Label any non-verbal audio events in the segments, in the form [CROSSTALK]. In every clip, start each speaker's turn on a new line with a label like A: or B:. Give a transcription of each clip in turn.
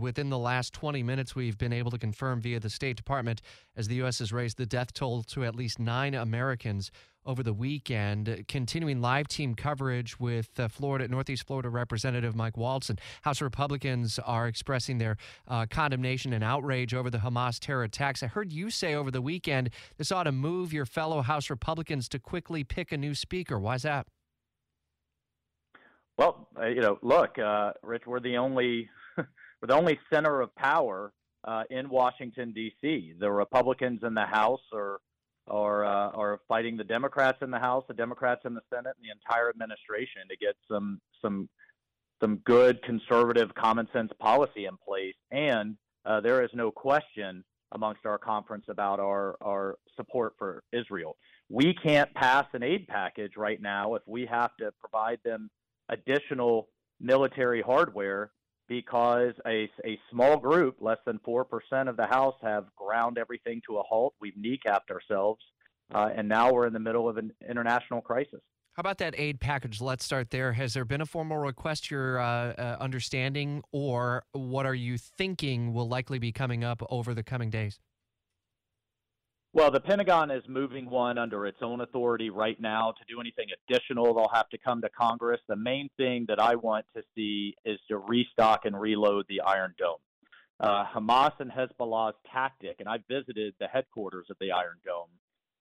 A: Within the last 20 minutes, we've been able to confirm via the State Department as the U.S. has raised the death toll to at least nine Americans over the weekend. Continuing live team coverage with uh, Florida, Northeast Florida Representative Mike Waltz. House Republicans are expressing their uh, condemnation and outrage over the Hamas terror attacks. I heard you say over the weekend this ought to move your fellow House Republicans to quickly pick a new speaker. Why is that?
B: Well, uh, you know, look, uh, Rich, we're the only [LAUGHS] we're the only center of power uh, in Washington D.C. The Republicans in the House are are uh, are fighting the Democrats in the House, the Democrats in the Senate, and the entire administration to get some some some good conservative common sense policy in place. And uh, there is no question amongst our conference about our our support for Israel. We can't pass an aid package right now if we have to provide them additional military hardware because a, a small group, less than 4% of the House, have ground everything to a halt. We've kneecapped ourselves, uh, and now we're in the middle of an international crisis.
A: How about that aid package? Let's start there. Has there been a formal request you're uh, uh, understanding, or what are you thinking will likely be coming up over the coming days?
B: Well, the Pentagon is moving one under its own authority right now. To do anything additional, they'll have to come to Congress. The main thing that I want to see is to restock and reload the Iron Dome. Uh, Hamas and Hezbollah's tactic, and I visited the headquarters of the Iron Dome,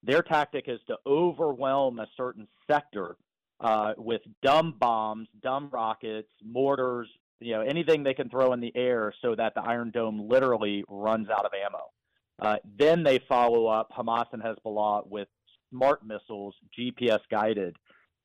B: their tactic is to overwhelm a certain sector uh, with dumb bombs, dumb rockets, mortars, you know, anything they can throw in the air so that the Iron Dome literally runs out of ammo. Uh, then they follow up Hamas and Hezbollah with smart missiles, GPS guided,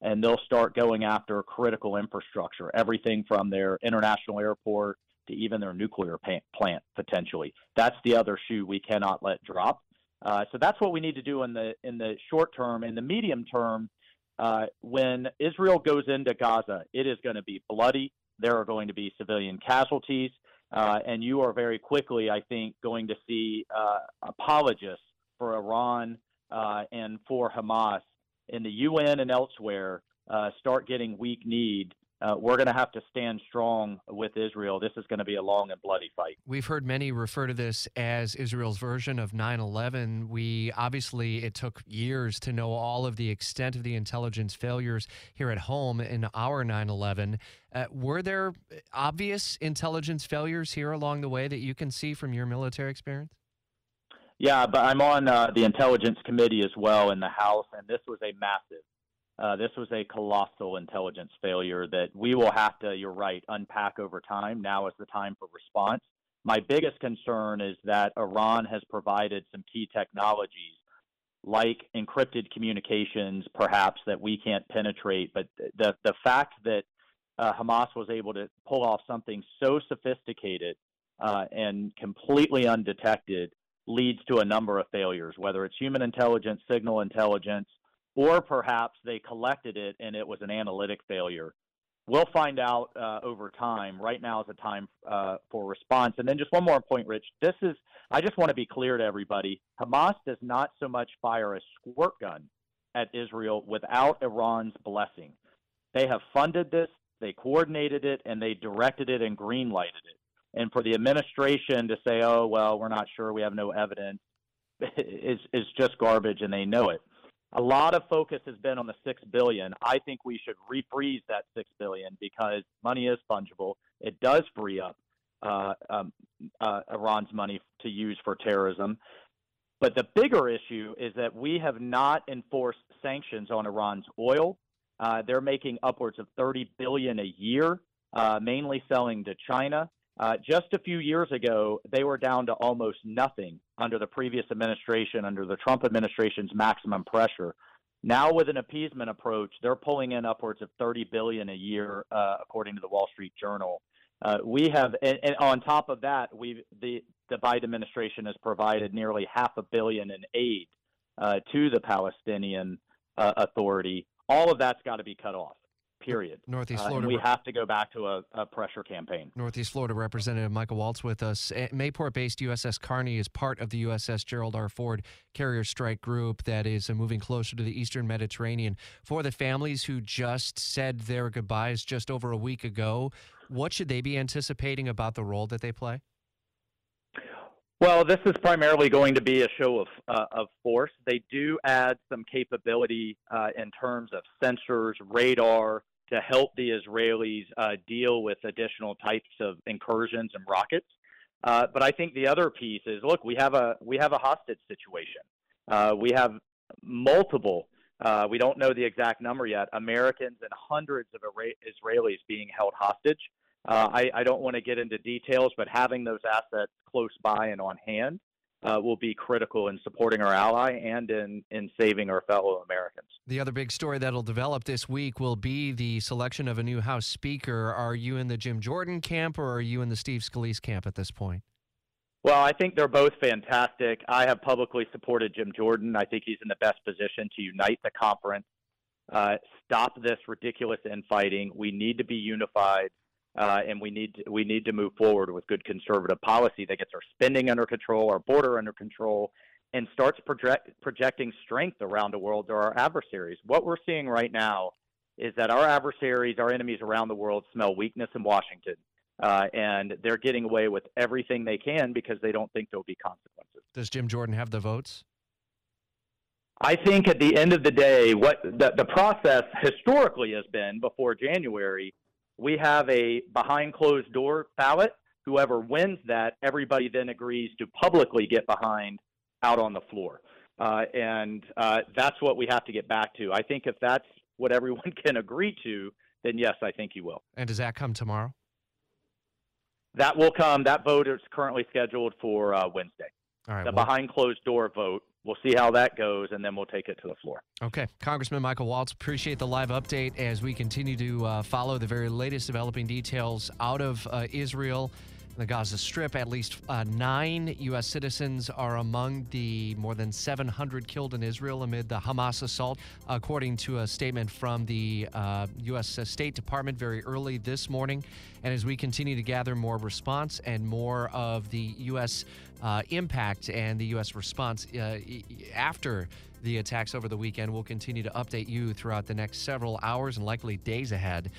B: and they'll start going after critical infrastructure, everything from their international airport to even their nuclear plant potentially. That's the other shoe we cannot let drop. Uh, so that's what we need to do in the in the short term. In the medium term, uh, when Israel goes into Gaza, it is going to be bloody. There are going to be civilian casualties. Uh, and you are very quickly, I think, going to see uh, apologists for Iran uh, and for Hamas in the UN and elsewhere uh, start getting weak kneed uh, we're going to have to stand strong with Israel. This is going to be a long and bloody fight.
A: We've heard many refer to this as Israel's version of 9 11. We obviously, it took years to know all of the extent of the intelligence failures here at home in our 9 11. Uh, were there obvious intelligence failures here along the way that you can see from your military experience?
B: Yeah, but I'm on uh, the intelligence committee as well in the House, and this was a massive uh, this was a colossal intelligence failure that we will have to, you're right, unpack over time. Now is the time for response. My biggest concern is that Iran has provided some key technologies like encrypted communications, perhaps, that we can't penetrate. But the, the fact that uh, Hamas was able to pull off something so sophisticated uh, and completely undetected leads to a number of failures, whether it's human intelligence, signal intelligence, or perhaps they collected it and it was an analytic failure. We'll find out uh, over time. Right now is a time uh, for response. And then just one more point, Rich. This is, I just want to be clear to everybody Hamas does not so much fire a squirt gun at Israel without Iran's blessing. They have funded this, they coordinated it, and they directed it and greenlighted it. And for the administration to say, oh, well, we're not sure, we have no evidence, [LAUGHS] is, is just garbage, and they know it. A lot of focus has been on the six billion. I think we should refreeze that six billion because money is fungible. It does free up uh, um, uh, Iran's money to use for terrorism. But the bigger issue is that we have not enforced sanctions on Iran's oil. Uh, they're making upwards of 30 billion a year, uh, mainly selling to China. Uh, just a few years ago, they were down to almost nothing under the previous administration, under the Trump administration's maximum pressure. Now, with an appeasement approach, they're pulling in upwards of 30 billion a year, uh, according to the Wall Street Journal. Uh, we have, and, and, on top of that, we the the Biden administration has provided nearly half a billion in aid uh, to the Palestinian uh, Authority. All of that's got to be cut off period.
A: Northeast uh, Florida.
B: We have to go back to a, a, pressure campaign.
A: Northeast Florida Representative Michael Waltz with us. Mayport-based USS Carney is part of the USS Gerald R. Ford carrier strike group that is uh, moving closer to the Eastern Mediterranean. For the families who just said their goodbyes just over a week ago, What should they be anticipating about the role that they play?
B: Well, this is primarily going to be a show of uh, of force. They do add some capability uh, in terms of sensors, radar to help the Israelis uh, deal with additional types of incursions and rockets. Uh, but I think the other piece is, look, we have a we have a hostage situation. Uh, we have multiple. Uh, we don't know the exact number yet. Americans and hundreds of Israelis being held hostage. Uh, I, I, don't want to get into details, but having those assets close by and on hand uh, will be critical in supporting our ally and in, in saving our fellow Americans.
A: The other big story that'll develop this week will be the selection of a new House Speaker. Are you in the Jim Jordan camp or are you in the Steve Scalise camp at this point?
B: Well, I think they're both fantastic. I have publicly supported Jim Jordan. I think he's in the best position to unite the conference, uh, stop this ridiculous infighting. We need to be unified uh, and we need to, we need to move forward with good conservative policy that gets our spending under control, our border under control, and starts project, projecting strength around the world to our adversaries. What we're seeing right now is that our adversaries, our enemies around the world, smell weakness in Washington. Uh, and they're getting away with everything they can because they don't think there'll be consequences.
A: Does Jim Jordan have the votes?
B: I think at the end of the day, what the, the process historically has been before January we have a behind closed door ballot. Whoever wins that, everybody then agrees to publicly get behind out on the floor. Uh, and uh, that's what we have to get back to. I think if that's what everyone [LAUGHS] can agree to, then yes, I think you will.
A: And does that come tomorrow?
B: That will come. That vote is currently scheduled for uh, Wednesday.
A: All right.
B: The well, behind closed door vote we'll see how that goes, and then we'll take it to the floor.
A: Okay. Congressman Michael Waltz, appreciate the live update as we continue to uh, follow the very latest developing details out of uh, Israel. The Gaza Strip, at least uh, nine U.S. citizens are among the more than 700 killed in Israel amid the Hamas assault, according to a statement from the uh, U.S. State Department very early this morning. And as we continue to gather more response and more of the U.S. Uh, impact and the U.S. response uh, after the attacks over the weekend. We'll continue to update you throughout the next several hours and likely days ahead.